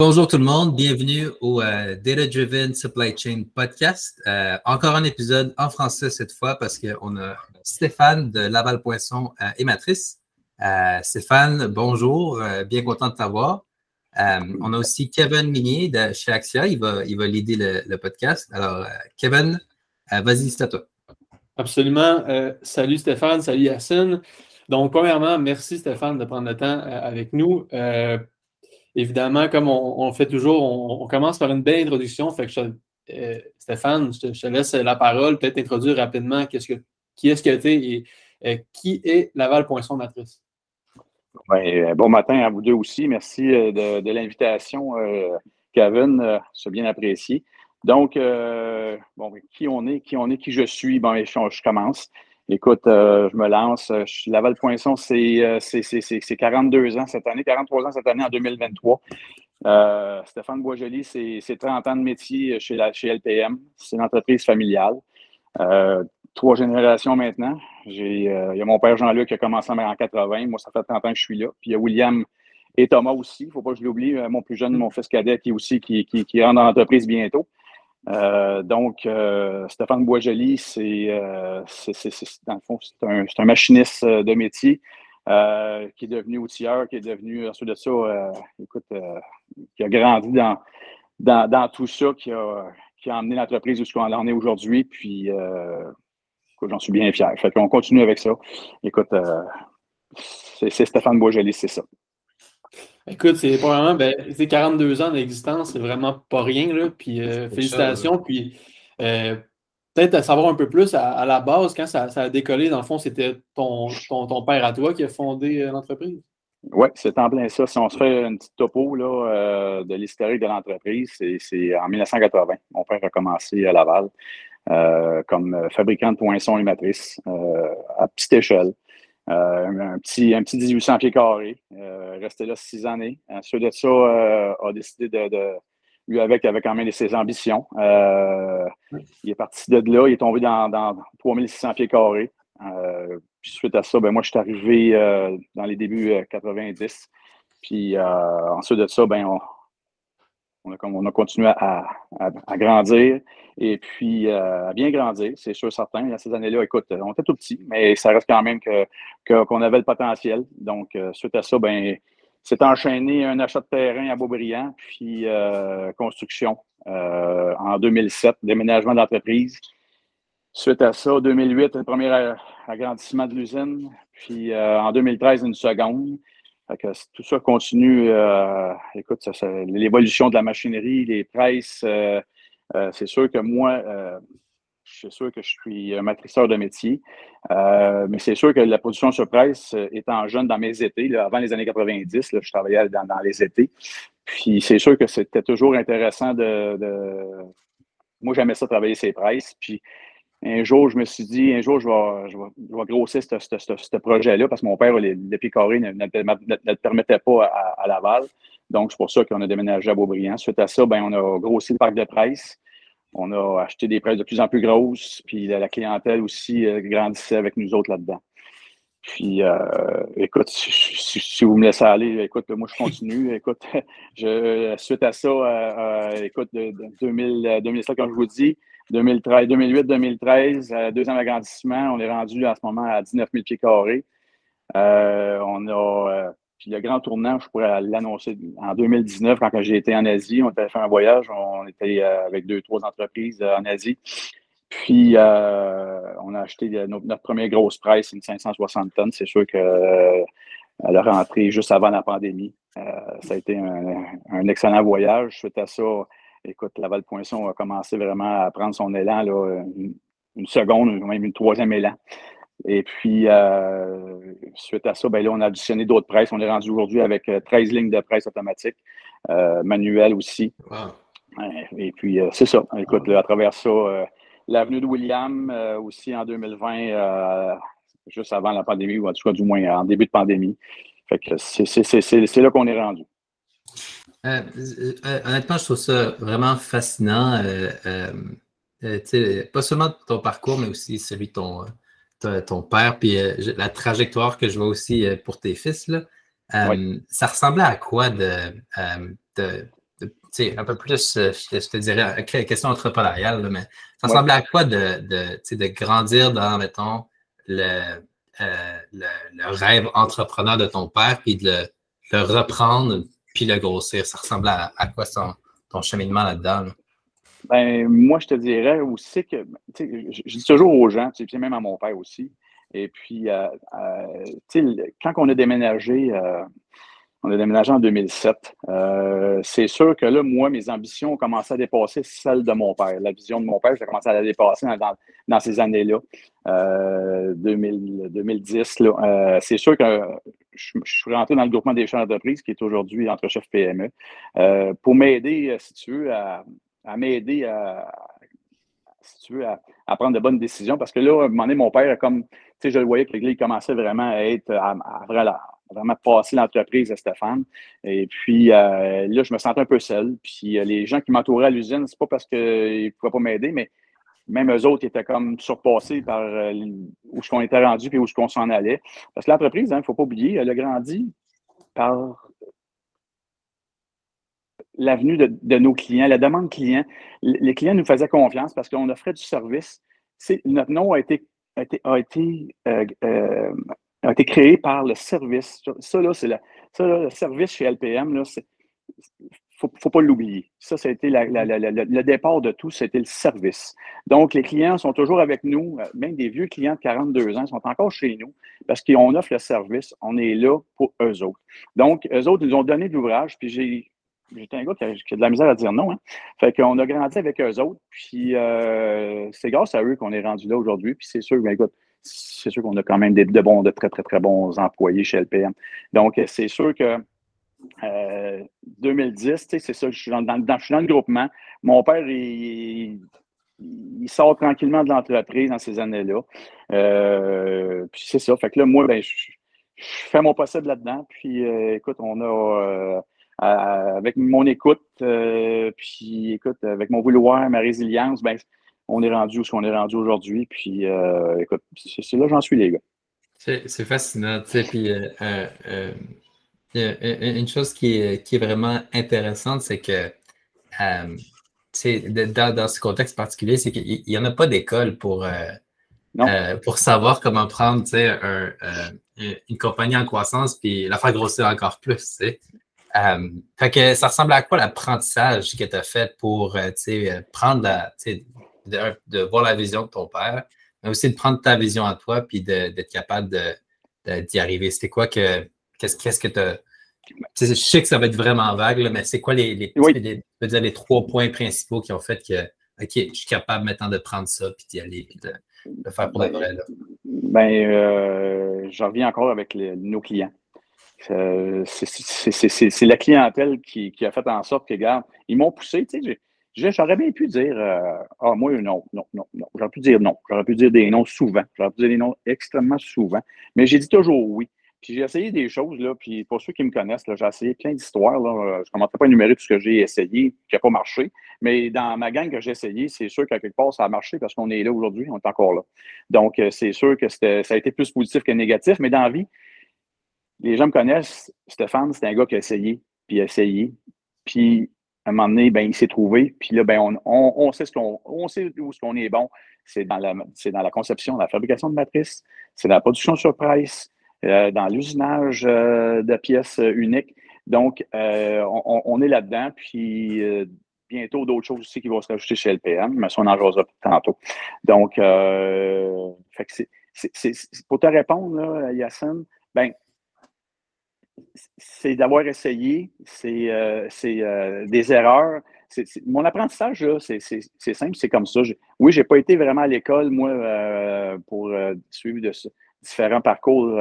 Bonjour tout le monde, bienvenue au euh, Data Driven Supply Chain Podcast. Euh, encore un épisode en français cette fois parce qu'on a Stéphane de Laval Poisson euh, et Matrice. Stéphane, bonjour, bien content de t'avoir. on a aussi Kevin Minier de chez Axia, il va, il va l'aider le, podcast. Alors, Kevin, vas-y, c'est à toi. Absolument. salut Stéphane, salut Yacine. Donc, premièrement, merci Stéphane de prendre le temps avec nous évidemment, comme on, fait toujours, on, commence par une belle introduction. Euh, Stéphane, je te, laisse la parole, peut-être introduire rapidement qu'est-ce que, qui est-ce que tu es et euh, qui est Laval Poinçon Matrice? Euh, bon matin à vous deux aussi. Merci de, l'invitation, Kevin. C'est bien apprécié. Donc, bon, qui on est, qui on est, qui je suis, bon, je commence. Écoute, euh, je me lance. Euh, Laval Poinçon, c'est 42 euh, ans cette année, 43 ans cette année en 2023. Stéphane Boisjoli, c'est 30 ans de métier chez, la, chez LPM. C'est une entreprise familiale. trois générations maintenant. Il y a mon père Jean-Luc qui a commencé en 80. Moi, ça fait 30 ans que je suis là. Puis il y a William et Thomas aussi. Il ne faut pas que je l'oublie. Mon plus jeune, mon fils cadet, qui aussi qui, qui, qui rentre dans l'entreprise bientôt. Euh, donc, euh, Stéphane Boisjoli, c'est, euh, dans le fond, c'est un, un, machiniste de métier qui est devenu outilleur, qui est devenu, ensuite de ça, écoute, qui a grandi dans, dans, dans, tout ça, qui a, qui a emmené l'entreprise jusqu'où on en est aujourd'hui. Puis, j'en suis bien fier. Fait qu'on continue avec ça. Écoute, c'est, Stéphane Boisjoli, c'est ça. Écoute, c'est probablement, ben, 42 ans d'existence, c'est vraiment pas rien, là. Puis euh, félicitations. Puis euh, peut-être à savoir un peu plus à, la base, quand ça, a décollé, dans le fond, c'était ton, ton, père à toi qui a fondé euh, l'entreprise. Oui, c'est en plein ça. Si on se fait une petite topo là, de l'historique de l'entreprise, c'est en 1980. Mon père a commencé à Laval comme fabricant de poinçons et matrices à petite échelle. Euh, un, petit, un petit 1800 pieds carrés. Euh, resté là six années. Ensuite de ça, euh, a décidé de, lui avec, avec quand même ses ambitions. il est parti de là, il est tombé dans, dans 3600 pieds carrés. puis suite à ça, ben, moi, je suis arrivé dans les débuts 90. Puis ensuite de ça, ben, on, on a, continué à, grandir et puis euh, à bien grandir, c'est sûr, certain. ces années-là, écoute, on était tout petits, mais ça reste quand même qu'on que, avait le potentiel. Donc, euh, suite à ça, ben, c'est enchaîné un achat de terrain à Beaubriand, puis euh, construction en 2007, déménagement d'entreprise. Suite à ça, 2008, le premier agrandissement de l'usine, puis en 2013, une seconde tout ça continue. Euh, écoute, l'évolution de la machinerie, les presses, euh, euh, c'est sûr que moi, je suis sûr que je suis un matriceur de métier, mais c'est sûr que la production sur presse, étant jeune dans mes étés, avant les années 90, je travaillais dans, les étés. Puis c'est sûr que c'était toujours intéressant de, de... Moi, j'aimais ça travailler ces presses. Puis un jour, je me suis dit, un jour, je vais, je vais, grossir ce projet-là parce que mon père, les, pieds carrés ne, le permettait pas à, Laval. Donc, c'est pour ça qu'on a déménagé à Beaubriand. Suite à ça, ben, on a grossi le parc de presse. On a acheté des presses de plus en plus grosses. Puis la, clientèle aussi euh, grandissait avec nous autres là-dedans. Puis, euh, écoute, si, vous me laissez aller, écoute, moi, je continue. Écoute, je, suite à ça, euh, écoute, de, 2000, 2007, comme je vous dis, 2008, 2013, euh, deuxième agrandissement, on est rendu en ce moment à 19 000 pieds carrés. Euh, on a euh, puis le grand tournant, je pourrais l'annoncer en 2019, quand j'ai été en Asie, on avait fait un voyage, on était avec deux, trois entreprises en Asie. Puis, on a acheté notre, première grosse presse, une 560 tonnes. C'est sûr qu'elle a rentré juste avant la pandémie. ça a été un, un excellent voyage. Suite à ça, écoute, Laval-Poinçon a commencé vraiment à prendre son élan, là, une, seconde, même une troisième élan. Et puis, euh, suite à ça, ben là, on a additionné d'autres presses. On est rendu aujourd'hui avec 13 euh, lignes de presse automatique, euh, manuelle aussi. Et puis, c'est ça. Écoute, à travers ça, l'avenue de William aussi en 2020, juste avant la pandémie, ou en tout cas, du moins en début de pandémie. Fait que c'est là qu'on est rendu. Euh, euh, honnêtement, je trouve ça vraiment fascinant. Euh, pas seulement ton parcours, mais aussi celui de ton, ton père, puis la trajectoire que je vois aussi pour tes fils. Là. Ça ressemblait à quoi de, un peu plus, je te dirais, question entrepreneuriale, mais ça ressemble à quoi de, de, de, grandir dans, mettons, le, le, rêve entrepreneur de ton père, puis de le, reprendre, puis le grossir? Ça ressemble à, quoi ton cheminement là-dedans? Ben, moi, je te dirais aussi que, je, je dis toujours aux gens, puis même à mon père aussi, et puis, euh, euh, quand on a déménagé, euh, on a déménagé en 2007, c'est sûr que là, moi, mes ambitions ont commencé à dépasser celles de mon père. La vision de mon père, j'ai commencé à la dépasser dans, ces années-là, 2010. c'est sûr que je, suis rentré dans le groupement des chefs d'entreprise, qui est aujourd'hui entre chef PME, pour m'aider, si tu veux, à, à m'aider à, si tu veux, à, prendre de bonnes décisions. Parce que là, à un moment donné, mon père, comme, tu sais, je le voyais que il commençait vraiment à être, à, vraiment passer l'entreprise à Stéphane. Et puis, euh, là, je me sentais un peu seul. Puis, euh, les gens qui m'entouraient à l'usine, c'est pas parce qu'ils ne pouvaient pas m'aider, mais même eux autres étaient comme surpassés par euh, où ce qu'on était rendu et où ce qu'on s'en allait. Parce que l'entreprise, il hein, ne faut pas oublier, elle a grandi par l'avenue de, nos clients, la demande client. Les clients nous faisaient confiance parce qu'on offrait du service. Notre nom a été, a été, euh, euh, a été, créé par le service. Ça, là, c'est le service chez LPM. Il ne faut, pas l'oublier. Ça, ça a été le départ de tout, c'était le service. Donc, les clients sont toujours avec nous, euh, même des vieux clients de 42 ans sont encore chez nous parce qu'on offre le service, on est là pour eux autres. Donc, eux autres, ils nous ont donné de l'ouvrage, puis j'ai J'étais un gars qui a, de la misère à dire non. Hein. Fait qu'on a grandi avec eux autres. Puis euh, c'est grâce à eux qu'on est rendu là aujourd'hui. Puis c'est sûr, ben, écoute, c'est sûr qu'on a quand même des, de bons, de très, très, très bons employés chez LPM. Donc, c'est sûr que 2010, euh, c'est ça, je suis dans, dans le groupement. Mon père, il, sort tranquillement de l'entreprise dans ces années-là. Euh, puis c'est ça. Fait que là, moi, ben, je, fais mon possible là-dedans. Puis écoute, on a avec mon écoute, euh, puis écoute, avec mon vouloir, ma résilience, ben, on est rendu où ce qu'on est rendu aujourd'hui. Puis euh, écoute, c'est là j'en suis, les gars. C'est fascinant, tu sais, puis euh, une chose qui est, qui est vraiment intéressante, c'est que dans, dans, ce contexte particulier, c'est qu'il n'y en a pas d'école pour, pour savoir comment prendre un, une compagnie en croissance puis la faire grossir encore plus. sais. Euh, fait que ça ressemble à quoi l'apprentissage que tu as fait pour euh, euh, prendre la, de, de, voir la vision de ton père, mais aussi de prendre ta vision à toi puis d'être capable d'y arriver. C'était quoi que. Qu'est-ce qu'est-ce que tu as. Je sais que ça va être vraiment vague, mais c'est quoi les, les, les, les, trois points principaux qui ont fait que, OK, je suis capable maintenant de prendre ça puis d'y aller puis de, faire pour de vrai? Là? Ben, j'en reviens encore avec nos clients. Euh, c'est la clientèle qui, a fait en sorte que, regarde, ils m'ont poussé, tu sais, J'aurais bien pu dire euh, Ah, moi, non, non, non, non. J'aurais pu dire non. J'aurais pu dire des noms souvent. J'aurais pu dire des noms extrêmement souvent. Mais j'ai dit toujours oui. Puis j'ai essayé des choses, là. Puis pour ceux qui me connaissent, j'ai essayé plein d'histoires. Je ne commencerai pas à énumérer tout ce que j'ai essayé qui n'a pas marché. Mais dans ma gang que j'ai essayé, c'est sûr qu'à quelque part, ça a marché parce qu'on est là aujourd'hui, on est encore là. Donc, euh, c'est sûr que ça a été plus positif que négatif. Mais dans la vie, les gens me connaissent. Stéphane, c'est un gars qui a essayé, puis essayé. Puis, un moment donné, ben, il s'est trouvé. Puis là, ben, on, on, sait, ce qu'on, on sait où ce qu'on est bon. C'est dans, la, c'est dans la conception, la fabrication de matrices, c'est dans la production sur price, euh, dans l'usinage euh, de pièces uniques. Donc, euh, on, est là-dedans. Puis, bientôt d'autres choses aussi qui vont se rajouter chez LPM, mais ça, on en jasera tantôt. Donc, fait que c'est, pour te répondre, là, Yacine, ben, c'est d'avoir essayé, c'est euh, euh, des erreurs. mon apprentissage, c'est simple, c'est comme ça. oui, je n'ai pas été vraiment à l'école, moi, euh, pour suivre de, différents parcours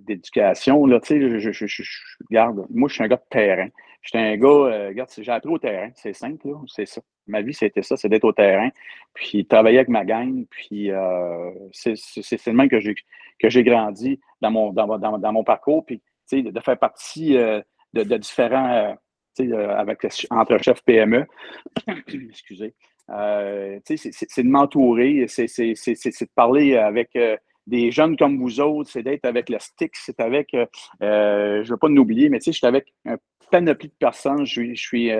d'éducation. je, je, je, regarde, moi, je suis un gars de terrain. Je suis un gars, regarde, j'ai appris au terrain, c'est simple, c'est ça. Ma vie, c'était ça, c'est d'être au terrain, puis travailler avec ma gang, puis c'est le même que j'ai que j'ai grandi dans mon, dans, mon parcours, puis de faire partie euh, de, différents, euh, euh, avec, entre chef PME. Excusez. c'est de m'entourer, c'est de parler avec des jeunes comme vous autres, c'est d'être avec le stick, c'est avec, je ne veux pas nous oublier, mais tu sais, je suis avec un panoplie de personnes, je, suis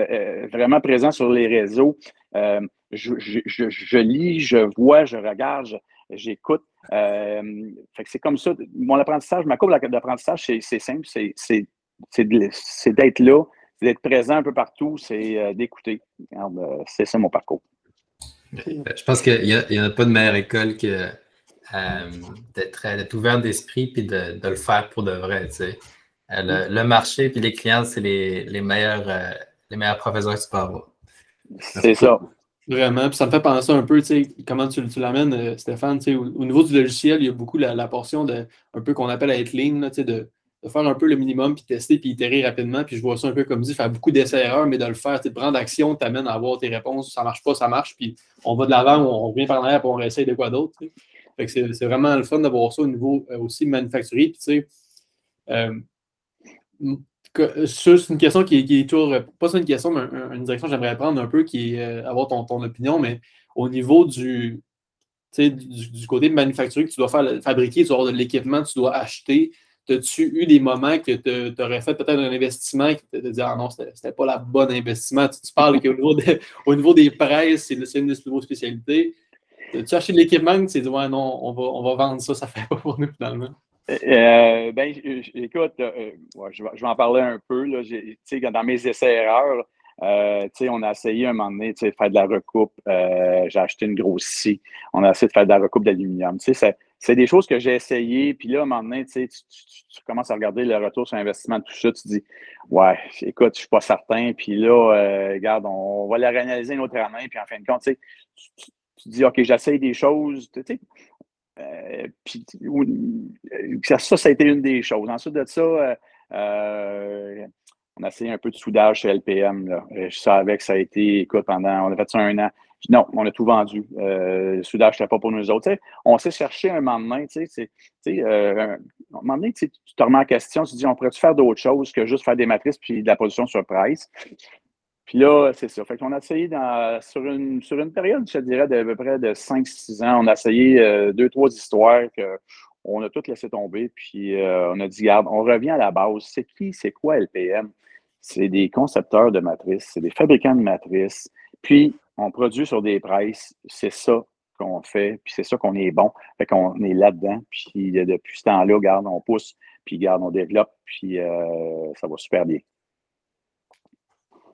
vraiment présent sur les réseaux, je, lis, je vois, je regarde, j'écoute. c'est comme ça, mon apprentissage, ma courbe d'apprentissage, c'est simple, c'est d'être là, c'est d'être présent un peu partout, c'est d'écouter. C'est ça mon parcours. Je pense qu'il n'y en a pas de meilleure école que euh, d'être ouvert d'esprit et de, le faire pour de vrai. Tu sais. Euh, le, marché et les clients, c'est les, meilleurs, euh, les meilleurs professeurs que tu peux avoir. C'est ça. Vraiment. Puis ça me fait penser un peu, tu sais, comment tu, tu l'amènes, Stéphane. Tu sais, au, niveau du logiciel, il y a beaucoup la, portion de un peu qu'on appelle être lean, tu sais, de, faire un peu le minimum, puis tester, puis itérer rapidement. Puis je vois ça un peu comme dit, faire beaucoup d'essais-erreurs, mais de le faire, de prendre action, t'amène à avoir tes réponses. Ça marche pas, ça marche, puis on va de l'avant, on, revient par l'arrière, puis on réessaye de quoi d'autre. C'est vraiment le fun d'avoir ça au niveau euh, aussi manufacturier. Puis, tu sais, euh, c'est une question qui, est toujours, pas ça une question, mais une direction que j'aimerais prendre un peu, qui est euh, avoir ton, opinion, mais au niveau du, du, côté manufacturier que tu dois faire, fabriquer, tu dois de l'équipement, tu dois acheter. As-tu eu des moments que tu aurais fait peut-être un investissement tu te dit Ah non, c'était pas la bonne investissement? Tu, parles qu'au niveau, au niveau des presses, c'est une de nos spécialités. Tu acheté de l'équipement, tu t'es dit Ouais, non, on va, on va vendre ça, ça fait pas pour nous finalement. Euh, ben, écoute, euh, je, vais, en parler un peu. Là. Dans mes essais-erreurs, euh, on a essayé un moment donné de faire de la recoupe. Euh, j'ai acheté une grosse scie. On a essayé de faire de la recoupe d'aluminium. C'est des choses que j'ai essayé. Puis là, à un moment donné, tu, commences à regarder le retour sur investissement, tout ça. Tu te dis, ouais, écoute, je ne suis pas certain. Puis là, euh, regarde, on, va la réanalyser une autre année. Puis en fin de compte, tu, tu, dis, OK, j'essaye des choses. puis ça, ça a été une des choses. Ensuite de ça, on a essayé un peu de soudage chez LPM. Là. Je savais que ça a été, écoute, pendant, on a fait ça un an. non, on a tout vendu. Euh, le soudage, n'était pas pour nous autres. on s'est cherché un moment donné. Tu sais, euh, un moment donné, tu te remets en question, tu te dis, on pourrait-tu faire d'autres choses que juste faire des matrices puis de la position sur price? Puis là, c'est ça. Fait qu'on a essayé dans, sur, une, sur une période, je dirais, d'à peu près de 5-6 ans, on a essayé euh, deux, trois histoires que on a toutes laissé tomber, puis euh, on a dit, garde, on revient à la base. C'est qui, c'est quoi LPM? c'est des concepteurs de matrices, c'est des fabricants de matrices. Puis, on produit sur des prices. C'est ça qu'on fait, puis c'est ça qu'on est bon. Fait qu'on est là-dedans. Puis, depuis ce temps-là, garde, on pousse, puis garde, on développe, puis euh, ça va super bien.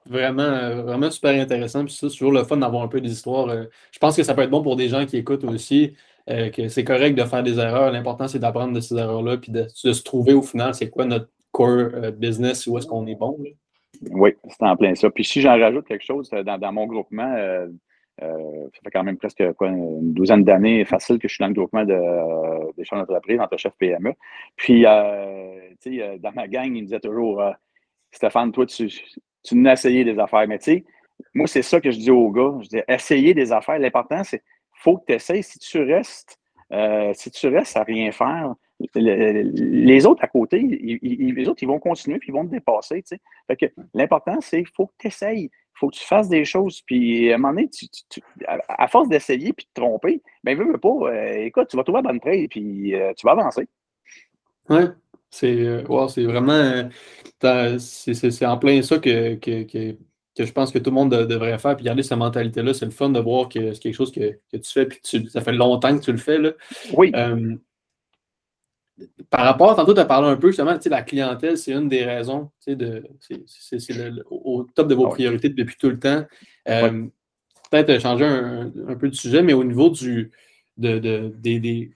Vraiment, vraiment super intéressant. Puis ça, c'est toujours le fun d'avoir un peu des histoires. Euh, je pense que ça peut être bon pour des gens qui écoutent aussi, euh, que c'est correct de faire des erreurs. L'important, c'est d'apprendre de ces erreurs-là, puis de, se trouver au final, c'est quoi notre core euh, business, où est-ce qu'on est bon. Oui, c'est en plein ça. Puis si j'en rajoute quelque chose dans, mon groupement, ça fait quand même presque une douzaine d'années facile que je suis dans le groupement de, des champs d'entreprise, entre chef PME. Puis, tu sais, dans ma gang, il me disait toujours Stéphane, toi, tu, tu n'as essayé des affaires. Mais tu sais, moi, c'est ça que je dis aux gars. Je dis essayer des affaires. L'important, c'est faut que tu essayes. Si tu restes, si tu restes à rien faire, les autres à côté, les autres, ils vont continuer puis ils vont te dépasser. L'important, c'est faut que tu essayes. Faut que tu fasses des choses. Puis à un moment donné, à, force d'essayer puis de te tromper, ben, veux, pas, euh, écoute, tu vas trouver la bonne trade puis euh, tu vas avancer. Oui, c'est euh, vraiment. c'est en plein ça que, que, je pense que tout le monde devrait faire. Puis garder cette mentalité-là, c'est le fun de voir que c'est quelque chose que, tu fais. Puis ça fait longtemps que tu le fais. Là. Oui par rapport, tantôt, tu as parlé un peu justement, la clientèle, c'est une des raisons, de, c'est au top de vos ah priorités depuis tout le temps. Euh, peut-être changer un, peu de sujet, mais au niveau du, de, des,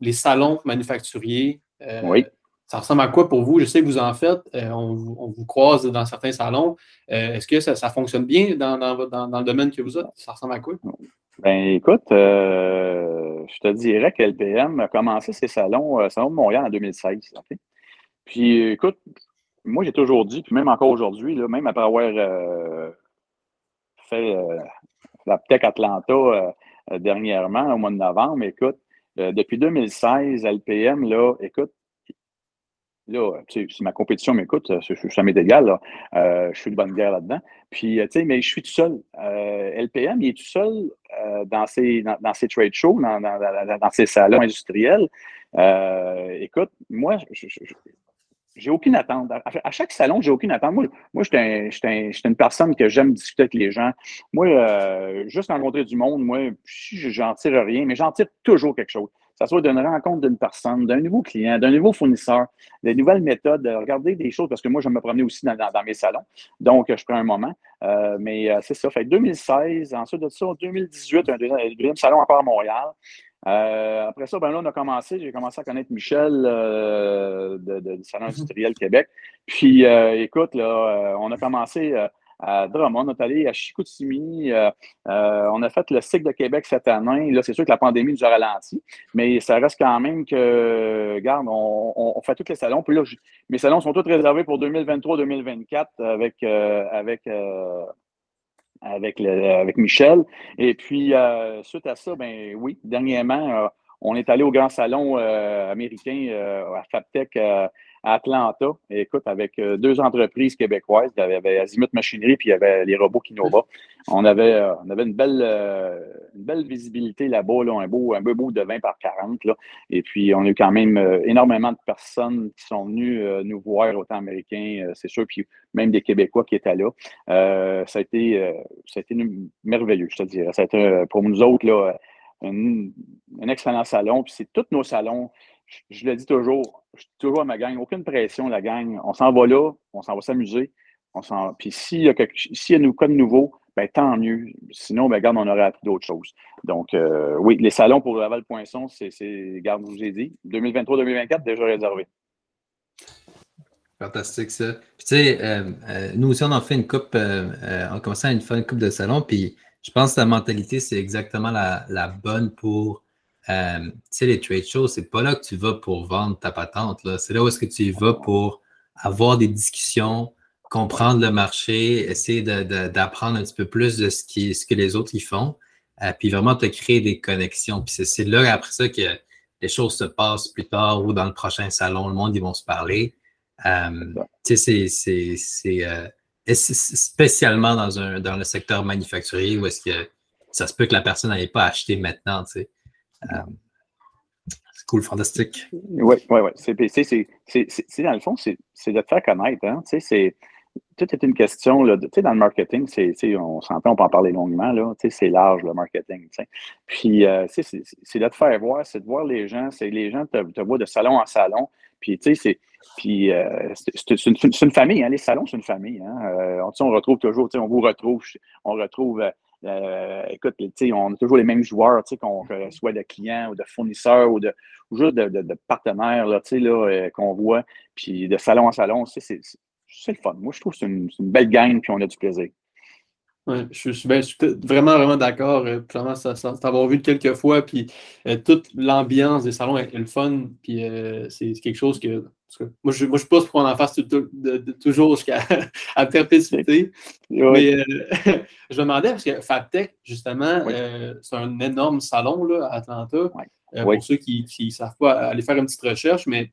les salons manufacturiers, euh, ça ressemble à quoi pour vous? Je sais que vous en faites, euh, on, vous croise dans certains salons. Est-ce que ça, fonctionne bien dans, le domaine que vous êtes? Ça ressemble à quoi? Ben écoute, euh, je te dirais que LPM a commencé ses salons, euh, Salon de Montréal en 2016. Puis écoute, moi j'ai toujours dit, puis même encore aujourd'hui, même après avoir euh, fait la Tech Atlanta dernièrement, au mois de novembre, écoute, depuis 2016, LPM, là, écoute, là, c'est ma compétition, mais écoute, ça m'est égal, là. je suis de bonne guerre là-dedans. Puis, tu sais, mais je suis tout seul. LPM, il est tout seul dans, ces, dans, ces trade shows, dans, dans, ces salons industriels. écoute, moi, j'ai aucune attente. À, chaque salon, j'ai aucune attente. Moi, moi je suis une personne que j'aime discuter avec les gens. Moi, juste rencontrer du monde, moi, j'en tire rien, mais j'en tire toujours quelque chose ça soit d'une rencontre d'une personne, d'un nouveau client, d'un nouveau fournisseur, des nouvelles méthodes, de regarder des choses, parce que moi, je me promener aussi dans, mes salons. Donc, je prends un moment. Euh, mais euh, c'est ça. Fait 2016, ensuite de ça, 2018, un deuxième, salon à Montréal. Euh, après ça, ben là, on a commencé, j'ai commencé à connaître Michel du Salon industriel Québec. Puis, écoute, là, on a commencé à Drummond, on est allé à Chicoutimi. Euh, euh, on a fait le cycle de Québec cette année. Là, c'est sûr que la pandémie nous a ralenti, mais ça reste quand même que, regarde, on, fait tous les salons. Puis là, mes salons sont tous réservés pour 2023-2024 avec, euh, avec, avec, avec Michel. Et puis, suite à ça, ben oui, dernièrement, on est allé au grand salon américain à FabTech à Atlanta. écoute, avec euh, deux entreprises québécoises, il y avait Azimut Machinerie puis il y avait les robots Kinova. On avait, euh, on avait une, belle, euh, une belle visibilité là-bas, là, un, beau, un beau bout de 20 par 40. Là. Et puis, on a eu quand même énormément de personnes qui sont venues nous voir, autant américains, c'est sûr, puis même des Québécois qui étaient là. ça, a été, ça a été merveilleux, je te dirais. Ça a été, pour nous autres, là, un, un excellent salon. Puis c'est tous nos salons je, le dis toujours, je dis toujours à ma gang, aucune pression, la gang. On s'en va là, on s'en va s'amuser. Puis s'il y a quelque s'il y a nouveau, ben, tant mieux. Sinon, ben, regarde, on aurait appris d'autres choses. Donc, euh, oui, les salons pour Laval Poinçon, c'est, garde, je vous ai dit, 2023-2024, déjà réservé. Fantastique, ça. Puis, tu sais, euh, euh, nous aussi, on en fait une coupe, on a commencé à faire une coupe de salon, puis je pense que la mentalité, c'est exactement la bonne pour euh, tu sais, les trade shows, c'est pas là que tu vas pour vendre ta patente. C'est là où est-ce que tu y vas pour avoir des discussions, comprendre le marché, essayer d'apprendre un petit peu plus de ce, qui, ce que les autres y font, euh, puis vraiment te créer des connexions. Puis c'est là, après ça, que les choses se passent plus tard ou dans le prochain salon, le monde, ils vont se parler. Euh, tu sais, c'est spécialement dans, un, dans le secteur manufacturier où est-ce que ça se peut que la personne n'ait pas acheté maintenant. Euh, c'est cool, fantastique. Oui, oui, oui. C'est, dans le fond, c'est, de te faire connaître. Hein? C'est, tout est une question, là, sais dans le marketing, c'est, on s'entend, on peut en parler longuement, là, c'est large le marketing. Puis, euh, c'est, de te faire voir, c'est de voir les gens, c'est les gens te, voient de salon en salon. Puis, tu sais, c'est, puis, euh, c'est, une, famille, hein, les salons, c'est une famille. Hein? on, on retrouve toujours, on vous retrouve, on retrouve euh, écoute, on a toujours les mêmes joueurs, qu'on soit de clients ou de fournisseurs ou, de, juste de, partenaires là, euh, qu'on voit. Puis de salon en salon, c'est le fun. Moi, je trouve que c'est une, belle gang puis on a du plaisir. Ouais, je, suis, ben, vraiment, vraiment d'accord. Euh, ça, ça, t'avoir vu quelques fois, puis toute l'ambiance des salons est, le fun, puis c'est quelque chose que moi, je, moi, je pousse pour qu'on en fasse toujours jusqu'à à perpétuité. Mais euh, je me demandais, parce que FabTech, justement, euh, c'est un énorme salon là, à Atlanta. Euh, pour ceux qui ne savent pas aller faire une petite recherche, mais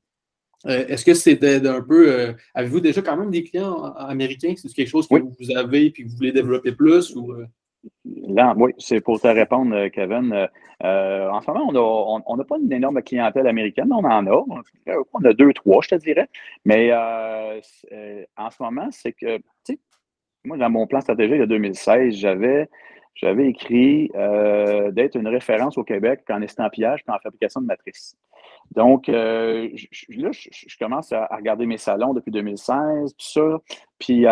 est-ce que c'était un peu. Avez-vous déjà quand même des clients américains? C'est quelque chose que vous avez et que vous voulez développer plus? Ou, oui, c'est pour te répondre, euh, Kevin. Euh, euh, en ce moment, on n'a pas une énorme clientèle américaine, on en a. On a deux, trois, je te dirais. Mais en ce moment, c'est que, tu sais, moi, dans mon plan stratégique de 2016, j'avais, j'avais écrit d'être une référence au Québec en estampillage et en fabrication de matrices. Donc, là, je, commence à, regarder mes salons depuis 2016, tout ça. Puis,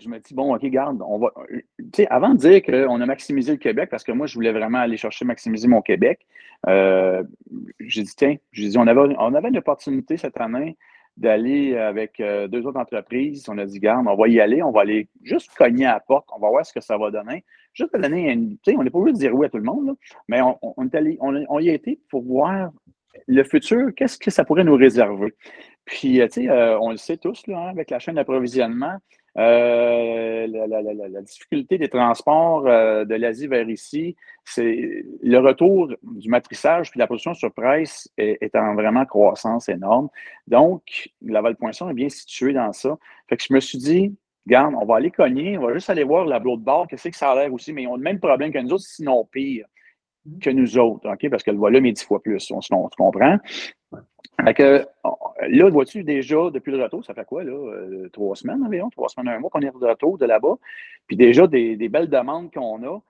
je me dis, bon, OK, garde, on va. Tu sais, avant de dire qu'on a maximisé le Québec, parce que moi, je voulais vraiment aller chercher maximiser mon Québec, euh, j'ai dit, tiens, on avait, on avait une opportunité cette année d'aller avec euh, deux autres entreprises. On a dit, garde, on va y aller, on va aller juste cogner à la porte, on va voir ce que ça va donner. Juste donner une. Tu sais, on n'est pas obligé de dire oui à tout le monde, mais on, on, est allé, on, y a été pour voir le futur, qu'est-ce que ça pourrait nous réserver. Puis, euh, tu sais, on le sait tous, là, hein, avec la chaîne d'approvisionnement, euh, la, difficulté des transports euh, de l'Asie vers ici, c'est le retour du matrissage puis la production sur presse est, en vraiment croissance énorme. Donc, Laval-Poinçon est bien situé dans ça. Fait que je me suis dit, regarde, on va aller cogner, on va juste aller voir la de bord, qu'est-ce que ça a l'air aussi, mais ils ont le même problème que nous autres, sinon pire que nous autres, OK? Parce que le volume est dix fois plus, on, on, comprend. Fait que, là, vois-tu déjà, depuis le retour, ça fait quoi, là? Euh, trois semaines environ, trois semaines, un mois qu'on est de retour de là-bas. Puis déjà, des, belles demandes qu'on a.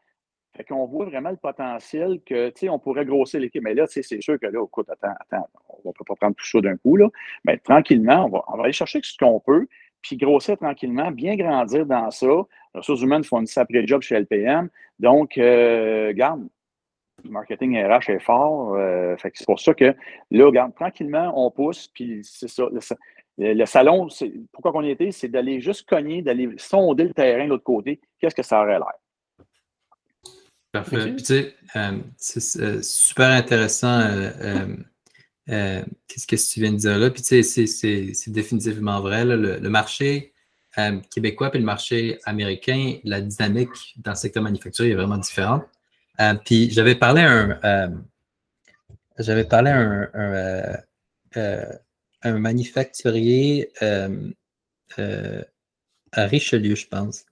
Fait qu'on voit vraiment le potentiel que, tu sais, on pourrait grossir l'équipe. Mais là, c'est sûr que là, écoute, attends, attends, on ne peut pas prendre tout ça d'un coup, là. Mais tranquillement, on va, aller chercher ce qu'on peut, puis grossir tranquillement, bien grandir dans ça. Les ressources humaines font une sacrée job chez LPM. Donc, euh, garde, le marketing RH est fort. Euh, c'est pour ça que là, regarde, tranquillement, on pousse, puis c'est ça. Le, salon, pourquoi on y était, c'est d'aller juste cogner, d'aller sonder le terrain de l'autre côté. Qu'est-ce que ça aurait l'air? Parfait. Puis, tu sais, euh, c'est euh, super intéressant. Qu'est-ce que tu viens de dire là? Puis, tu sais, c'est définitivement vrai. le, marché québécois et le marché américain, la dynamique dans le secteur manufacturier est vraiment différente. Euh, puis j'avais parlé à un, euh, j'avais parlé un, euh, un, manufacturier à Richelieu, je pense.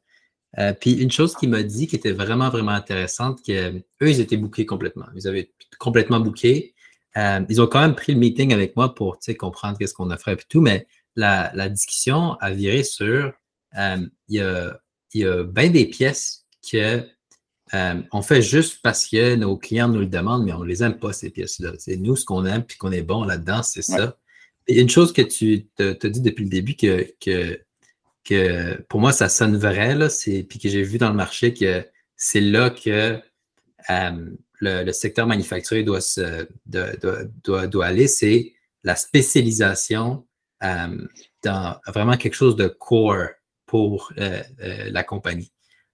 puis une chose qu'il m'a dit qui était vraiment, vraiment intéressante, qu'eux, ils étaient bookés complètement. Ils avaient complètement booké. ils ont quand même pris le meeting avec moi pour comprendre qu'est-ce qu'on offrait et tout, mais la, la, discussion a viré sur il y a, il y a bien des pièces que euh, on fait juste parce que nos clients nous le demandent, mais on ne les aime pas, ces pièces-là. C'est nous, ce qu'on aime, puis qu'on est bon là-dedans, c'est ça. Et une chose que tu as dit depuis le début que, que, pour moi, ça sonne vrai, là, puis que j'ai vu dans le marché que c'est là que euh, le, secteur manufacturier doit, doit, aller, c'est la spécialisation euh, dans vraiment quelque chose de core pour la compagnie.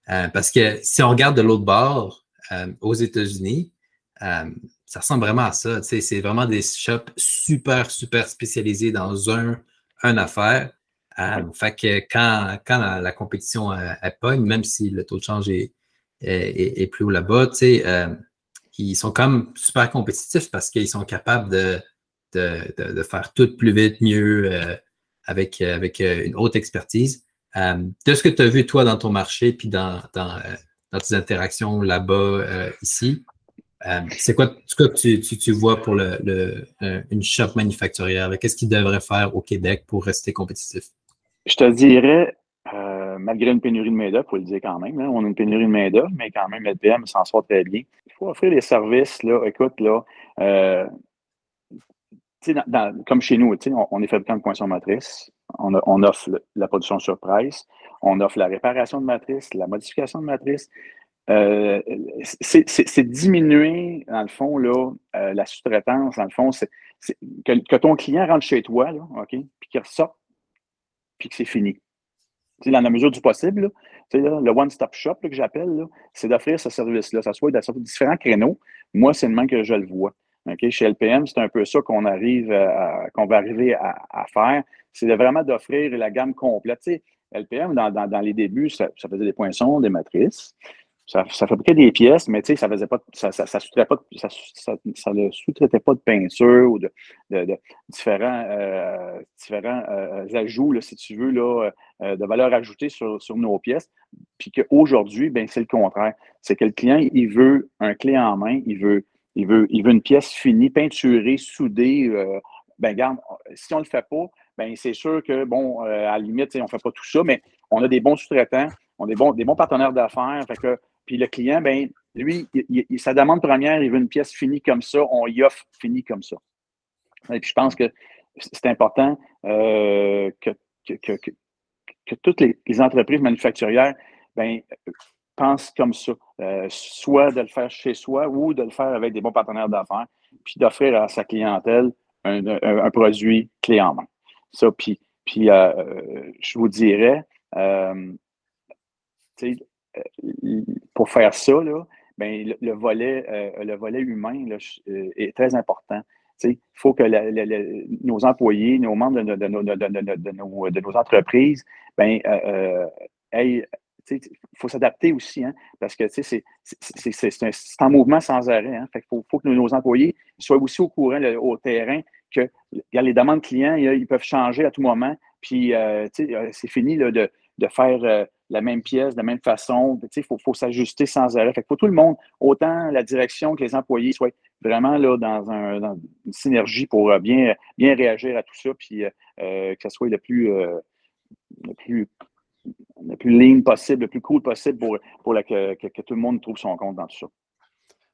Euh, parce que si on regarde de l'autre bord, euh, aux États-Unis, euh, ça ressemble vraiment à ça. C'est vraiment des shops super, super spécialisés dans un, une affaire. fait que quand, quand la, compétition est pogne, même si le taux de change est, est, plus haut là-bas, ils sont quand même super compétitifs parce qu'ils sont capables de, de, de, faire tout plus vite, mieux, avec, avec une haute expertise. Euh, de ce que tu as vu, toi, dans ton marché, puis dans, dans, euh, tes interactions là-bas, euh, ici, c'est quoi ce que tu, tu, vois pour le, une shop manufacturière? Qu'est-ce qu'ils devraient faire au Québec pour rester compétitif? Je te dirais, malgré une pénurie de main-d'œuvre, il faut le dire quand même, hein, on a une pénurie de main-d'œuvre, mais quand même, l'EDM s'en sort très bien. Il faut offrir des services, là, écoute, là, comme chez nous, on, on est fabricant de poinçons matrices on, offre la production sur price, on offre la réparation de matrice, la modification de matrice. Euh, c'est diminuer, dans le fond, là, euh, la sous-traitance, dans le fond, c'est que, ton client rentre chez toi, OK, puis qu'il ressort, puis que c'est fini. dans la mesure du possible, le one-stop shop que j'appelle, c'est d'offrir ce service-là. Ça soit dans différents créneaux. Moi, c'est le même que je le vois. Chez LPM, c'est un peu ça qu'on arrive qu'on va arriver à, faire. C'est vraiment d'offrir la gamme complète. LPM, dans, les débuts, ça, faisait des poinçons, des matrices. Ça, fabriquait des pièces, mais ça faisait pas, ça, ça, ça, pas, ça, ne sous-traitait pas de peinture ou de, différents, euh, différents euh, ajouts, si tu veux, là, euh, de valeur ajoutée sur, sur nos pièces. Puis qu'aujourd'hui, ben, c'est le contraire. C'est que le client, il veut un clé en main, il veut il veut, il veut une pièce finie, peinturée, soudée. Euh, ben, garde, si on ne le fait pas, ben, c'est sûr que, bon, euh, à la limite, on ne fait pas tout ça, mais on a des bons sous-traitants, on a des bons, des bons partenaires d'affaires. que, puis le client, ben, lui, sa demande première, il veut une pièce finie comme ça, on y offre finie comme ça. Et puis je pense que c'est important euh, que, que, toutes les, les, entreprises manufacturières ben, pense comme ça. Euh, soit de le faire chez soi ou de le faire avec des bons partenaires d'affaires, puis d'offrir à sa clientèle un, produit clé en main. Ça, puis, puis euh, je vous dirais, euh, pour faire ça, là, ben, le, volet, le volet humain là, est très important. Il faut que nos employés, nos membres de, de, nos, de nos, entreprises ben, aient il faut s'adapter aussi, hein, parce que c'est un, mouvement sans arrêt. Hein, fait faut, faut, que nos, employés soient aussi au courant au terrain que les demandes clients, ils peuvent changer à tout moment. Puis, euh, euh, c'est fini de, de faire la même pièce, de la même façon. Il faut, s'ajuster sans arrêt. Fait que faut tout le monde, autant la direction que les employés, soient vraiment là, dans, un, dans une synergie pour bien, bien réagir à tout ça, puis que ce soit le plus, le plus le plus lean possible, le plus cool possible pour, pour que, tout le monde trouve son compte dans tout ça.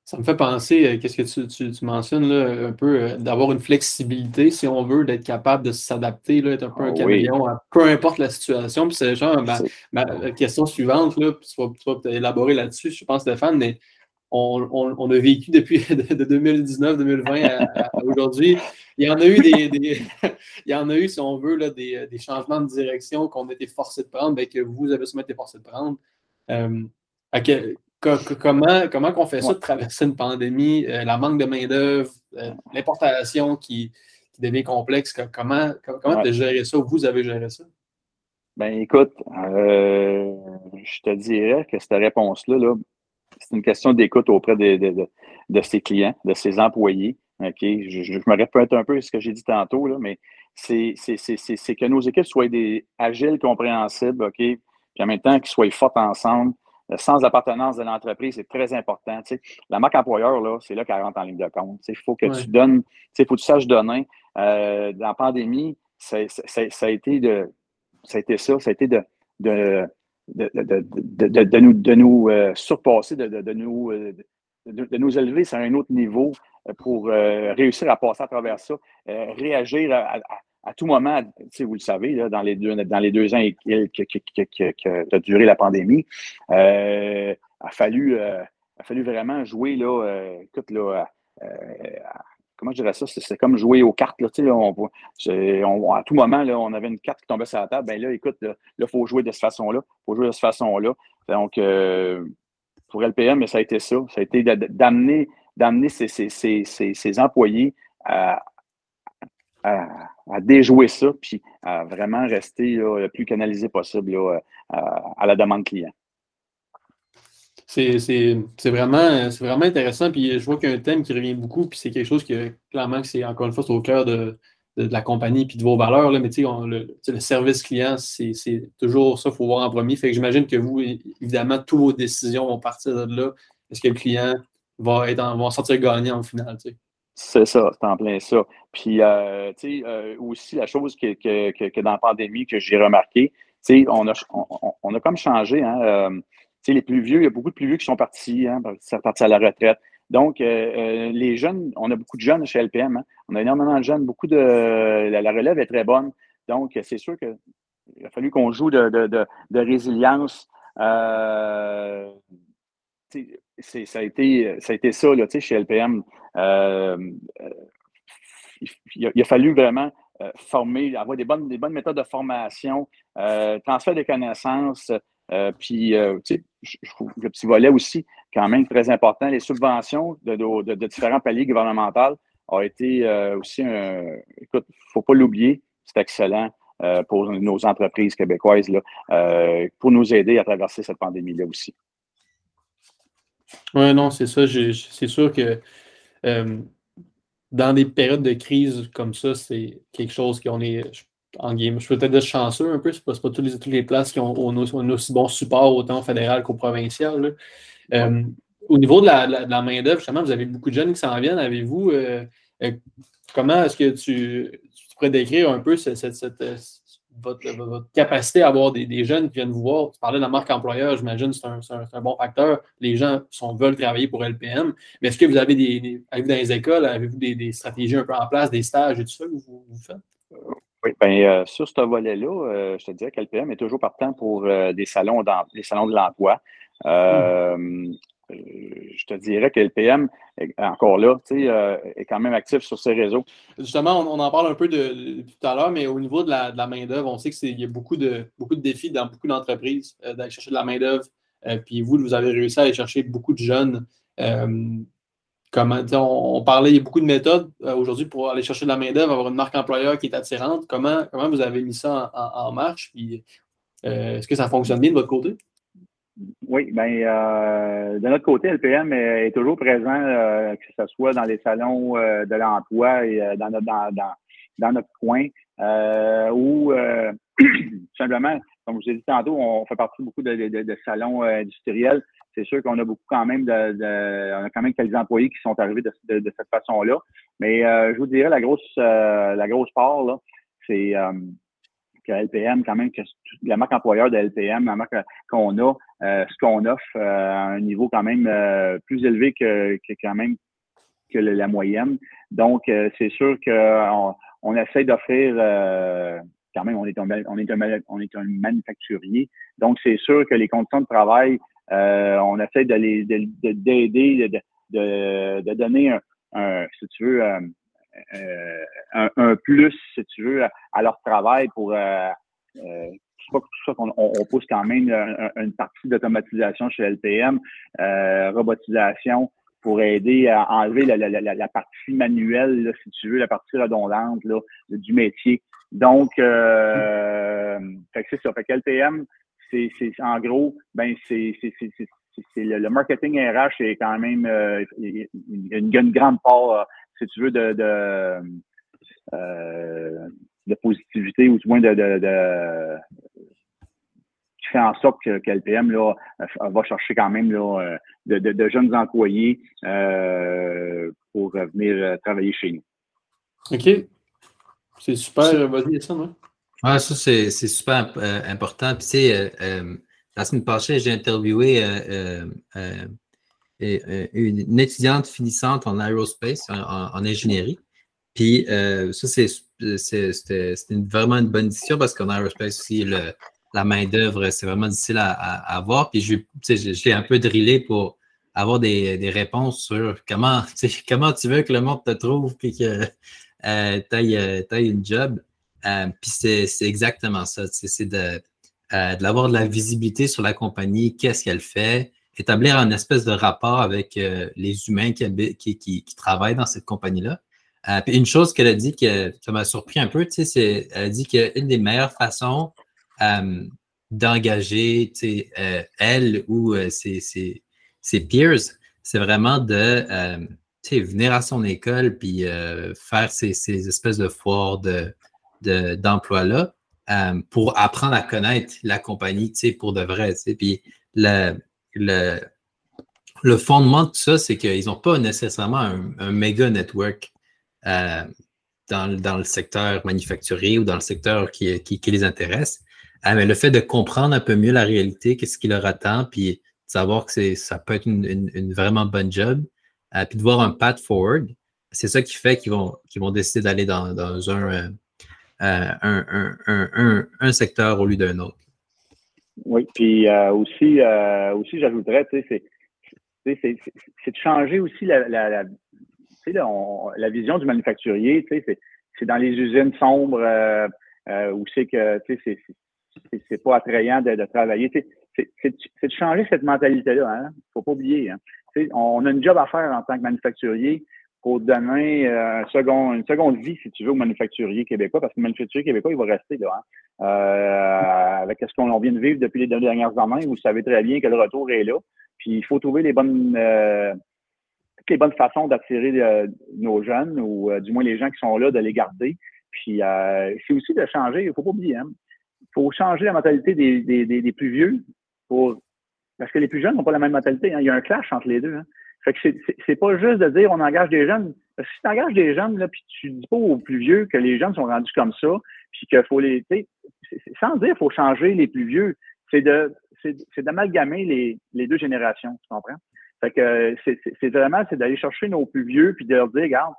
Ça me fait penser, euh, qu'est-ce que tu, mentionnes là, un peu, euh, d'avoir une flexibilité, si on veut, d'être capable de s'adapter, être un peu un ah caméléon, peu importe la situation. Puis c'est genre ma, question suivante, là, puis tu vas, élaborer là-dessus, je pense, Stéphane, mais on, a vécu depuis de 2019-2020 à, aujourd'hui. Il y en a eu des, il y en a eu, si on veut, là, des, changements de direction qu'on a été forcé de prendre, bien, que vous avez sûrement été forcé de prendre. Euh, comment comment on fait ça de traverser une pandémie, euh, la manque de main-d'œuvre, euh, l'importation qui, devient complexe? Comment, comment tu as géré ça ou vous avez géré ça? Ben écoute, je te dirais que cette réponse-là, là, c'est une question d'écoute auprès de, ses clients, de ses employés. OK? Je, me répète un peu ce que j'ai dit tantôt, là, mais c'est que nos équipes soient des agiles, compréhensibles, OK? Puis en même temps, qu'ils soient fortes ensemble. Le sens d'appartenance de l'entreprise, c'est très important. La marque employeur, là, c'est là qu'elle rentre en ligne de compte. Il faut que tu donnes, il faut que tu saches donner. Euh, dans la pandémie, ça, a été de, ça a été ça, ça a été de, de de, nous, de nous euh, surpasser, de, nous, euh, de, nous élever sur un autre niveau euh, pour réussir à passer à travers ça, réagir à, tout moment, vous le savez, dans, les deux, ans que, a duré la pandémie, a, fallu, a fallu vraiment jouer comment je dirais ça? C'est comme jouer aux cartes. Là, on, à tout moment, là, on avait une carte qui tombait sur la table. Ben là, écoute, là, il faut jouer de cette façon-là. Il faut jouer de cette façon-là. Donc, euh, pour LPM, ça a été ça. Ça a été d'amener d'amener ses, employés à, déjouer ça, puis à vraiment rester le plus canalisé possible à la demande client. C'est vraiment, vraiment intéressant. Puis je vois qu'il y a un thème qui revient beaucoup, puis c'est quelque chose que clairement que c'est encore une fois au cœur de, la compagnie puis de vos valeurs. Là, mais le, le service client, c'est toujours ça, il faut voir en premier. Fait que j'imagine que vous, évidemment, toutes vos décisions vont partir de là. Est-ce que le client va, être en, sortir gagnant au final? C'est ça, c'est en plein ça. Puis, euh, tu sais, euh, aussi, la chose que, que, dans la pandémie que j'ai remarqué, tu sais, on a, on, a comme changé, hein, euh, les plus vieux, il y a beaucoup de plus vieux qui sont partis, hein, partis à la retraite. Donc, euh, euh, les jeunes, on a beaucoup de jeunes chez LPM. Hein. On a énormément de jeunes, beaucoup de. La, relève est très bonne. Donc, c'est sûr qu'il a fallu qu'on joue de, de, résilience. Euh, ça, a été, ça a été ça là, chez LPM. il, a, fallu vraiment former, avoir des bonnes, des bonnes méthodes de formation, transfert des connaissances, euh, puis, euh, tu sais, le petit volet aussi, quand même très important, les subventions de, différents paliers gouvernementaux ont été euh, aussi un. Écoute, il ne faut pas l'oublier, c'est excellent pour nos entreprises québécoises, là, pour nous aider à traverser cette pandémie-là aussi. Oui, non, c'est ça. C'est sûr que dans des périodes de crise comme ça, c'est quelque chose qu'on est, en game. Je peux peut-être être chanceux un peu, c'est pas, pas toutes, les, toutes les places qui ont, un aussi bon support autant au fédéral qu'au provincial. Euh, au niveau de la, main-d'œuvre, justement, vous avez beaucoup de jeunes qui s'en viennent. Avez-vous euh, euh, comment est-ce que tu, pourrais décrire un peu votre, capacité à avoir des, jeunes qui viennent vous voir? Tu parlais de la marque employeur, j'imagine c'est un, un, bon facteur. Les gens sont, veulent travailler pour LPM. Mais est-ce que vous avez des, dans les écoles, avez-vous des, stratégies un peu en place, des stages et tout ça que vous faites? Bien, euh, sur ce volet-là, euh, je te dirais qu'LPM est toujours partant pour euh, des, salons des salons de l'emploi. Je te dirais que LPM, encore là, est quand même actif sur ces réseaux. Justement, on, en parle un peu de, tout à l'heure, mais au niveau de la, main-d'œuvre, on sait qu'il y a beaucoup de, beaucoup de défis dans beaucoup d'entreprises d'aller chercher de la main-d'œuvre. puis vous, vous avez réussi à aller chercher beaucoup de jeunes Comment, on, parlait, il y a beaucoup de méthodes euh, aujourd'hui pour aller chercher de la main-d'œuvre, avoir une marque employeur qui est attirante. Comment, comment vous avez mis ça en, marche? Puis, euh, est-ce que ça fonctionne bien de votre côté? Oui, bien, euh, de notre côté, LPM est, toujours présent, que ce soit dans les salons de l'emploi et dans, notre, dans, dans, notre coin, ou simplement comme je vous ai dit tantôt, on fait partie beaucoup de, de, salons industriels. C'est sûr qu'on a beaucoup quand même de, on a quand même quelques employés qui sont arrivés de, cette façon-là. Mais je vous dirais la grosse la grosse part, là, c'est que LPM, quand même, que la marque employeur de LPM, la marque qu'on a, euh, ce qu'on offre euh, à un niveau quand même euh, plus élevé que, quand même que la moyenne. Donc, c'est sûr qu'on on essaie d'offrir quand même, on est un, on est un, on est un manufacturier. Donc, c'est sûr que les conditions de travail, on essaie de les d'aider, de, de, de, donner un, un, si tu veux, euh, un, plus, si tu veux, à, leur travail pour euh, euh pour ça qu'on on, pousse quand même une, partie d'automatisation chez LPM, euh, robotisation pour aider à enlever la, la, la, partie manuelle, si tu veux, la partie redondante là, du métier. Donc, euh, fait que c'est ça. Fait que LPM, c'est, en gros, ben c'est, c'est, le, marketing RH c'est quand même euh, une, une, grande part si tu veux, de, de, euh, de positivité ou du moins de, de, qui fait en sorte que, LPM là, va chercher quand même là, de, de, jeunes employés euh, pour venir travailler chez nous. OK. C'est super. Vas-y, ça, non? Ah, ça, c'est super euh, important. Tu sais, la semaine passée, j'ai interviewé euh, une, étudiante finissante en aerospace, en, ingénierie. Puis euh, ça, c'était vraiment une bonne décision parce qu'en aerospace aussi, la main-d'œuvre, c'est vraiment difficile à, avoir. Puis je, je, l'ai un peu drillé pour avoir des, réponses sur comment, comment tu veux que le monde te trouve puis que euh, tu aies, une job. Puis c'est exactement ça. C'est de, d'avoir de la visibilité sur la compagnie, qu'est-ce qu'elle fait, établir un espèce de rapport avec euh, les humains qui, qui, qui, travaillent dans cette compagnie-là. Euh, puis une chose qu'elle a dit que ça m'a surpris un peu, c'est elle a dit qu'une des meilleures façons euh, d'engager elle ou ses, ses, ses, peers, c'est vraiment de venir à son école puis faire ces, ces, espèces de foires de, d'emploi-là pour apprendre à connaître la compagnie pour de vrai. Puis le, le, le fondement de tout ça, c'est qu'ils n'ont pas nécessairement un, méga network euh, dans, le secteur manufacturier ou dans le secteur qui, les intéresse. Euh, mais le fait de comprendre un peu mieux la réalité, qu'est-ce qui leur attend, puis savoir que ça peut être une, vraiment bonne job, euh, puis de voir un path forward, c'est ça qui fait qu'ils vont, vont décider d'aller dans, un, un, secteur au lieu d'un autre. Oui, puis euh, aussi, euh, aussi j'ajouterais, tu sais, c'est de changer aussi la, la, la, vision du manufacturier, c'est dans les usines sombres euh, euh où c'est que, c'est pas attrayant de, travailler, c'est de changer cette mentalité-là, hein, faut pas oublier, hein. On a une job à faire en tant que manufacturier pour donner euh, une seconde vie, si tu veux, au manufacturier québécois, parce que le manufacturier québécois, il va rester là. Hein. Euh, avec ce qu'on vient de vivre depuis les dernières années, vous savez très bien que le retour est là. Puis il faut trouver les bonnes euh, toutes les bonnes façons d'attirer nos jeunes, ou du moins les gens qui sont là, de les garder. Puis c'est aussi de changer, il faut pas oublier, hein. il faut changer la mentalité des, plus vieux pour parce que les plus jeunes n'ont pas la même mentalité. Hein. Il y a un clash entre les deux. Fait que c'est pas juste de dire on engage des jeunes. Parce que si tu engages des jeunes, là, puis tu dis pas aux plus vieux que les jeunes sont rendus comme ça, puis qu'il faut les. Sans dire faut changer les plus vieux, c'est de c'est d'amalgamer les, les deux générations, tu comprends? Fait que c'est vraiment c'est d'aller chercher nos plus vieux puis de leur dire, regarde,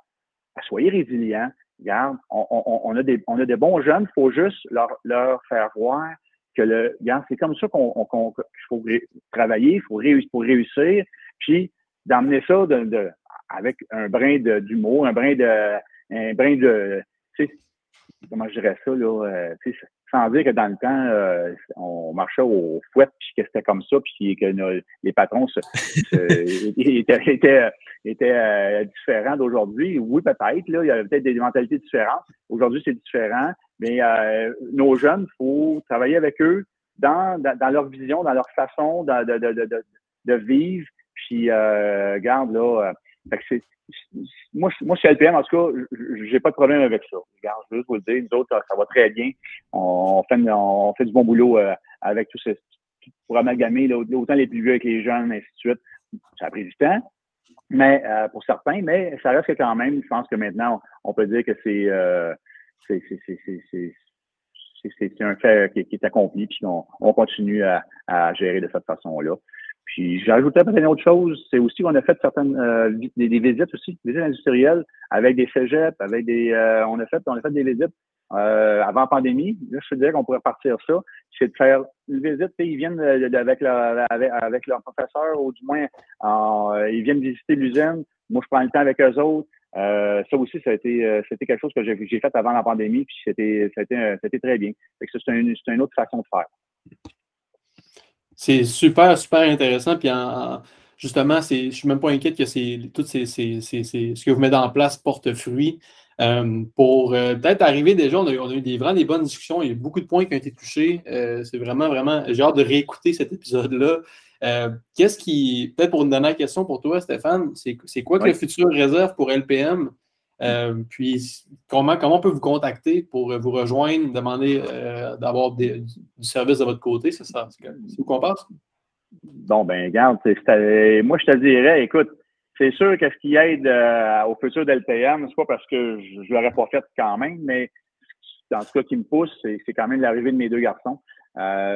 soyez résilients, regarde, on, on, on, a des on a des bons jeunes, faut juste leur, leur faire voir que le regarde, c'est comme ça qu'on qu'il faut travailler, il faut réussir pour réussir. Puis d'amener ça de, avec un brin d'humour, un brin de, un brin de, comment je dirais ça, là, euh, sans dire que dans le temps, euh, on marchait au fouet, puis que c'était comme ça, puis que les patrons se, étaient, étaient, euh, différents d'aujourd'hui. Oui, peut-être, là, il y avait peut-être des mentalités différentes. Aujourd'hui, c'est différent, mais nos jeunes, il faut travailler avec eux dans, dans, leur vision, dans leur façon de, de, de, de vivre, puis, euh, regarde, là, moi, moi, chez LPM, en tout cas, j'ai pas de problème avec ça. je veux juste vous le dire, nous autres, ça, va très bien. On fait, on fait du bon boulot euh, avec tout ces, pour amalgamer autant les plus vieux avec les jeunes, ainsi de suite. Ça a pris du temps, mais euh, pour certains, mais ça reste quand même, je pense que maintenant, on peut dire que c'est euh, c'est un fait qui, est accompli, puis on, on continue à, à, gérer de cette façon-là. Puis j'ajouterais peut-être une autre chose, c'est aussi qu'on a fait certaines euh, des, visites aussi, des visites industrielles avec des cégeps, avec des euh, on a fait on a fait des visites euh, avant pandémie. Là, je te dirais qu'on pourrait partir ça, c'est de faire une visite, ils viennent avec, leur, avec, leur professeur, ou du moins ils viennent visiter l'usine. Moi, je prends le temps avec eux autres. ça aussi, ça a été, c'était quelque chose que j'ai, fait avant la pandémie, puis c'était, c'était, c'était très bien. Que c'est, une, c'est une autre façon de faire. C'est super, super intéressant. Puis justement, je ne suis même pas inquiète que c'est tout ces, ce que vous mettez en place porte fruit. Euh, pour euh, peut-être arriver déjà, on a, eu des, vraiment des bonnes discussions, il y a beaucoup de points qui ont été touchés. Euh, c'est vraiment, vraiment, j'ai hâte de réécouter cet épisode-là. Qu'est-ce qui, peut-être pour une dernière question pour toi, Stéphane, c'est quoi que le futur réserve pour LPM? Euh, puis, comment, comment on peut vous contacter pour vous rejoindre, demander euh, d'avoir du service de votre côté? C'est ça, c'est vous qu'on passe? Bon, ben, regarde, moi, je te dirais, écoute, c'est sûr que ce qui aide euh, au futur d'LPM, c'est pas parce que je ne l'aurais pas fait quand même, mais en tout cas, qui me pousse, c'est quand même l'arrivée de mes deux garçons.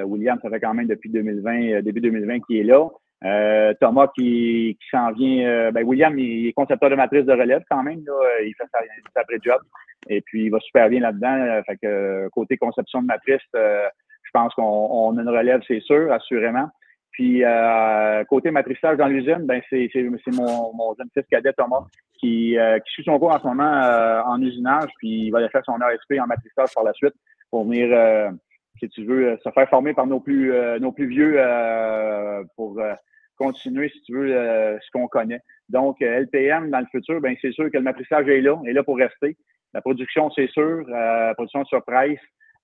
William, ça fait quand même depuis 2020, début 2020 qu'il est là. Euh, Thomas qui, qui s'en vient. Euh, ben William, il est concepteur de matrice de relève quand même. Là, il fait sa, sa job. Et puis il va super bien là-dedans. Fait que côté conception de matrice, euh, je pense qu'on a une relève, c'est sûr, assurément. Puis côté matrissage dans l'usine, ben c'est mon, mon jeune fils cadet Thomas qui, qui suit son cours en ce moment en usinage, puis il va aller faire son RSP en matrissage par la suite pour venir si tu veux, se faire former par nos plus nos plus vieux pour continuer, si tu veux, euh, ce qu'on connaît. Donc, euh, LPM, dans le futur, ben c'est sûr que le matrissage est là, est là pour rester. La production, c'est sûr. Euh, la production sur price.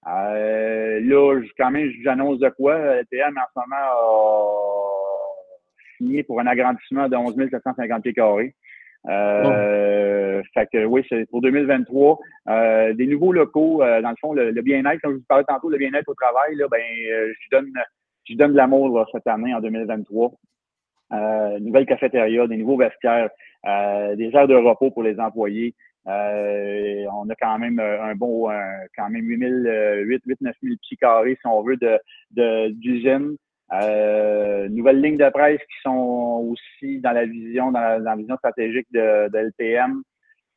Euh, là, quand même, j'annonce de quoi. LPM, en ce moment, a signé pour un agrandissement de 11 750 pieds carrés. Euh, Fait que oui, c'est pour 2023. Euh, des nouveaux locaux, dans le fond, le, bien-être, comme je vous parlais tantôt, le bien-être au travail, là, ben, je donne, je donne de l'amour cette année en 2023 euh, nouvelle cafétéria, des nouveaux vestiaires, euh, des heures de repos pour les employés. Euh, on a quand même un bon, quand même 8 8 9 000 petits carrés, si on veut, de, d'usine. Euh, nouvelles lignes de presse qui sont aussi dans la vision, dans la, vision stratégique de, LPM.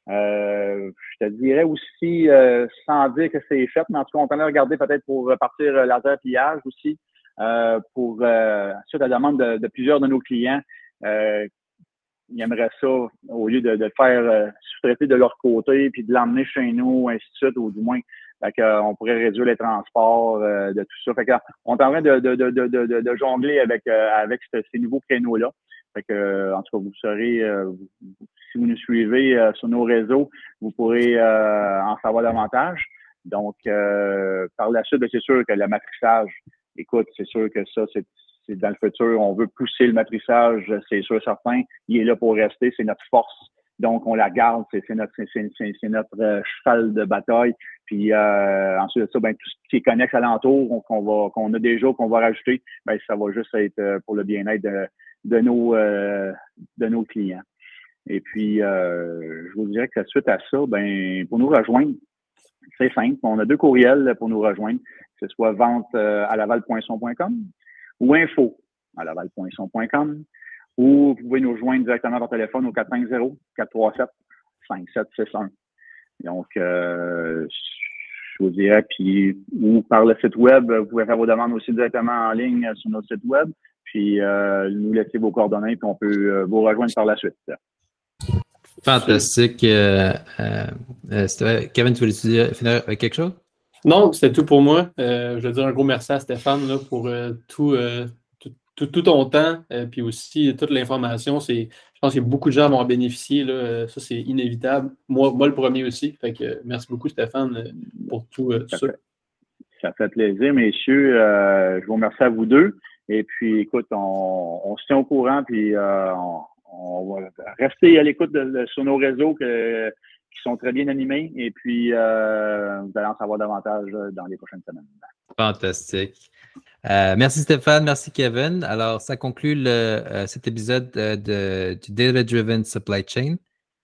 Euh, je te dirais aussi, euh, sans dire que c'est fait, mais en tout cas, on peut regarder peut-être pour partir laser pillage aussi. Euh, pour euh, suite à la demande de, plusieurs de nos clients. Euh, ils aimeraient ça, au lieu de, de faire euh, sous-traiter de leur côté, puis de l'emmener chez nous, ainsi de suite, ou du moins, on pourrait réduire les transports, de tout ça. Fait on est en train de, de, de, de jongler avec, avec ces nouveaux créneaux-là. Fait que, en tout cas, vous serez, si vous nous suivez sur nos réseaux, vous pourrez en savoir davantage. Donc, par la suite, ben, c'est sûr que le matrixage, écoute, c'est sûr que ça, c'est dans le futur, on veut pousser le matrissage, c'est sûr certain. Il est là pour rester, c'est notre force. Donc, on la garde, c'est notre, c'est notre euh, cheval de bataille. Puis euh, ensuite de ça, ben, tout ce qui est connexe alentour, qu'on va, qu'on a déjà, qu'on va rajouter, ben, ça va juste être euh, pour le bien-être de, de, nos, de nos clients. Et puis, je vous dirais que suite à ça, ben, pour nous rejoindre, c'est simple. On a deux courriels pour nous rejoindre que ce soit vente euh, à laval.son.com ou info à laval.son.com ou vous pouvez nous joindre directement par téléphone au 450-437-5761. Donc, euh, je vous dirais, puis, ou par le site web, vous pouvez faire vos demandes aussi directement en ligne sur notre site web, puis euh, nous laisser vos coordonnées, puis on peut vous rejoindre par la suite. Fantastique. Kevin, tu voulais finir avec quelque chose? Non, c'était tout pour moi. Euh, je veux dire un gros merci à Stéphane pour euh, euh, tout, tout, ton temps, puis aussi toute l'information. je pense que beaucoup de gens vont en bénéficier. Là, ça, c'est inévitable. Moi, moi, le premier aussi. Fait que merci beaucoup, Stéphane, pour tout, ça. Fait, ça fait plaisir, messieurs. je vous remercie à vous deux. Et puis, écoute, on, se tient au courant, puis on va rester à l'écoute sur nos réseaux qui sont très bien animés et puis vous allez en savoir davantage dans les prochaines semaines. Fantastique. Merci Stéphane, merci Kevin. Alors, ça conclut cet épisode de, du Data Driven Supply Chain.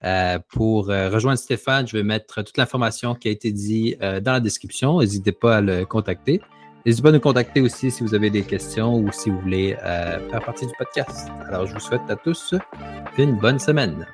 Euh, pour euh, rejoindre Stéphane, je vais mettre toute l'information qui a été dit euh, dans la description. N'hésitez pas à le contacter. N'hésitez pas à nous contacter aussi si vous avez des questions ou si vous voulez faire partie du podcast. Alors, je vous souhaite à tous une bonne semaine.